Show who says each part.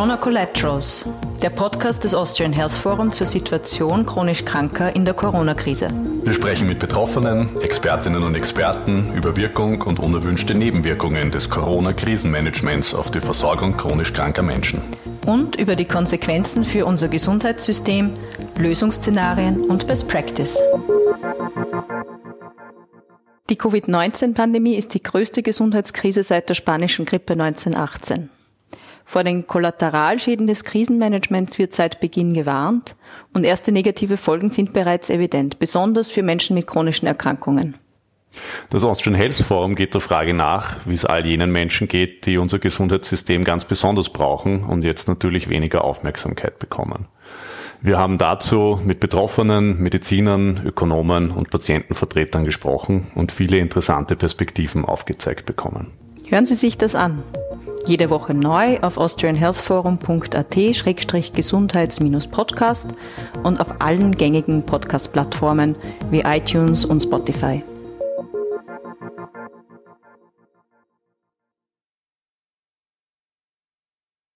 Speaker 1: Corona Collaterals, der Podcast des Austrian Health Forum zur Situation chronisch Kranker in der Corona-Krise.
Speaker 2: Wir sprechen mit Betroffenen, Expertinnen und Experten über Wirkung und unerwünschte Nebenwirkungen des Corona-Krisenmanagements auf die Versorgung chronisch kranker Menschen.
Speaker 1: Und über die Konsequenzen für unser Gesundheitssystem, Lösungsszenarien und Best Practice. Die Covid-19-Pandemie ist die größte Gesundheitskrise seit der spanischen Grippe 1918. Vor den Kollateralschäden des Krisenmanagements wird seit Beginn gewarnt und erste negative Folgen sind bereits evident, besonders für Menschen mit chronischen Erkrankungen.
Speaker 2: Das Austrian Health Forum geht der Frage nach, wie es all jenen Menschen geht, die unser Gesundheitssystem ganz besonders brauchen und jetzt natürlich weniger Aufmerksamkeit bekommen. Wir haben dazu mit Betroffenen, Medizinern, Ökonomen und Patientenvertretern gesprochen und viele interessante Perspektiven aufgezeigt bekommen.
Speaker 1: Hören Sie sich das an. Jede Woche neu auf austrianhealthforum.at-gesundheits-podcast und auf allen gängigen Podcast-Plattformen wie iTunes und Spotify.